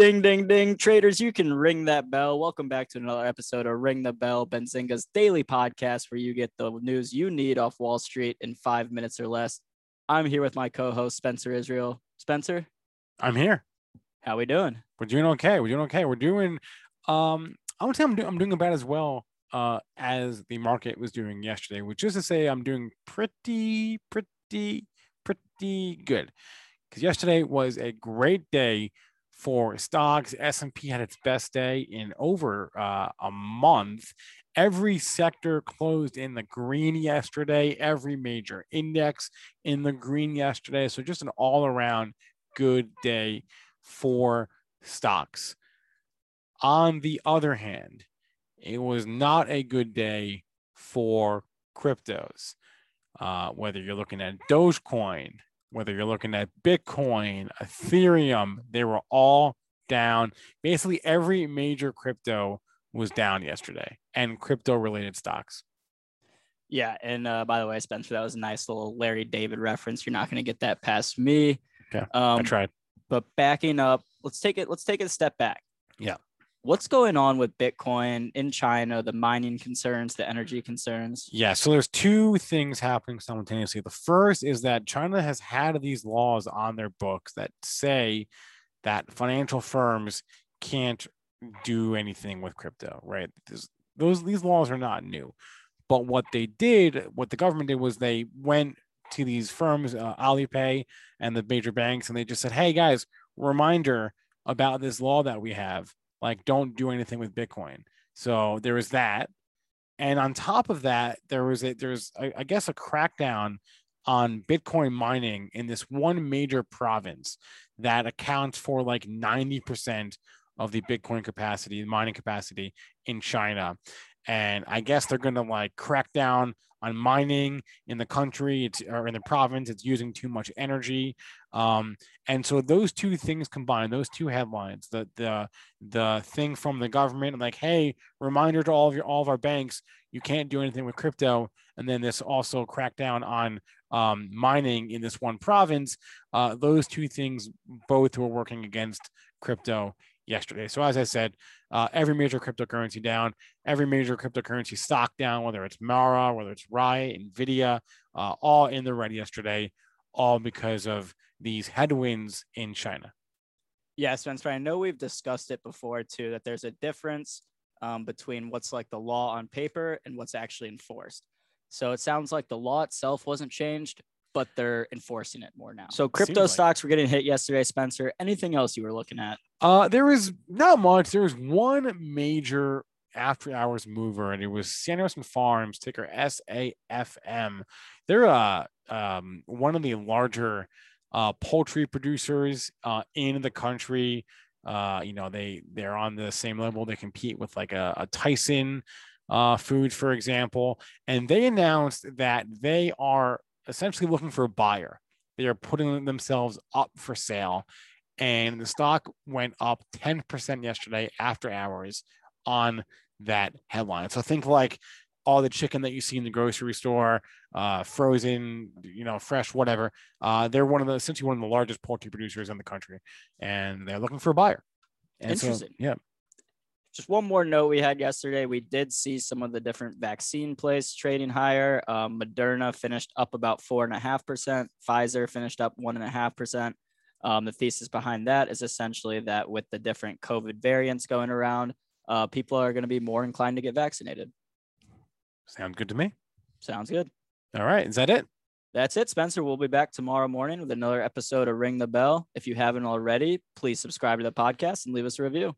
Ding, ding, ding. Traders, you can ring that bell. Welcome back to another episode of Ring the Bell, Benzinga's daily podcast where you get the news you need off Wall Street in five minutes or less. I'm here with my co-host, Spencer Israel. Spencer, I'm here. how we doing? We're doing okay. We're doing okay. We're doing. Um, I would say I'm doing. I'm doing about as well uh, as the market was doing yesterday, which is to say, I'm doing pretty, pretty, pretty good. Because yesterday was a great day for stocks. S&P had its best day in over uh, a month. Every sector closed in the green yesterday. Every major index in the green yesterday. So just an all-around good day for stocks. On the other hand, it was not a good day for cryptos. Uh, whether you're looking at Dogecoin, whether you're looking at Bitcoin, Ethereum, they were all down. Basically, every major crypto was down yesterday and crypto related stocks. Yeah, and uh, by the way, Spencer, that was a nice little Larry David reference. You're not going to get that past me. Okay, Um, I tried. but backing up, let's take it. Let's take it a step back. Yeah. What's going on with Bitcoin in China? The mining concerns, the energy concerns. Yeah, so there's two things happening simultaneously. The first is that China has had these laws on their books that say that financial firms can't do anything with crypto, right? Those these laws are not new. But what they did, what the government did was they went to these firms, uh, Alipay and the major banks, and they just said, "Hey guys, reminder about this law that we have. Like, don't do anything with Bitcoin." So there was that, and on top of that, there was a there's I, guess a crackdown on Bitcoin mining in this one major province that accounts for like 90% of the Bitcoin capacity, the mining capacity in China. And I guess they're going to like crack down on mining in the country it's, or in the province. It's using too much energy. Um, and so those two things combined, those two headlines, the the the thing from the government, like, hey, reminder to all of your all of our banks, you can't do anything with crypto. And then this also crackdown on um, mining in this one province. Uh, those two things both were working against crypto yesterday. So as I said, uh, every major cryptocurrency down, every major cryptocurrency stock down, whether it's Mara, whether it's Riot, Nvidia, uh, all in the red yesterday, all because of these headwinds in China. Yeah, Spencer, I know we've discussed it before too, that there's a difference um, between what's like the law on paper and what's actually enforced. So it sounds like the law itself wasn't changed, but they're enforcing it more now. So crypto like- stocks were getting hit yesterday, Spencer. Anything else you were looking at? Uh, there was not much. There was one major after hours mover, and it was Sanderson Farms, ticker SAFM. They're uh, um, one of the larger uh, poultry producers uh, in the country. Uh, you know, they they're on the same level. They compete with like a, a Tyson uh, Foods, for example, and they announced that they are essentially looking for a buyer. They are putting themselves up for sale and the stock went up 10% yesterday after hours on that headline. So think like all the chicken that you see in the grocery store, uh, frozen, you know, fresh, whatever. Uh, they're one of the essentially one of the largest poultry producers in the country, and they're looking for a buyer. And so, Interesting. yeah. Just one more note we had yesterday. We did see some of the different vaccine plays trading higher. Um, Moderna finished up about four and a half percent. Pfizer finished up one and a half percent. Um, the thesis behind that is essentially that with the different COVID variants going around, uh, people are going to be more inclined to get vaccinated. Sounds good to me. Sounds good. All right. Is that it? That's it, Spencer. We'll be back tomorrow morning with another episode of Ring the Bell. If you haven't already, please subscribe to the podcast and leave us a review.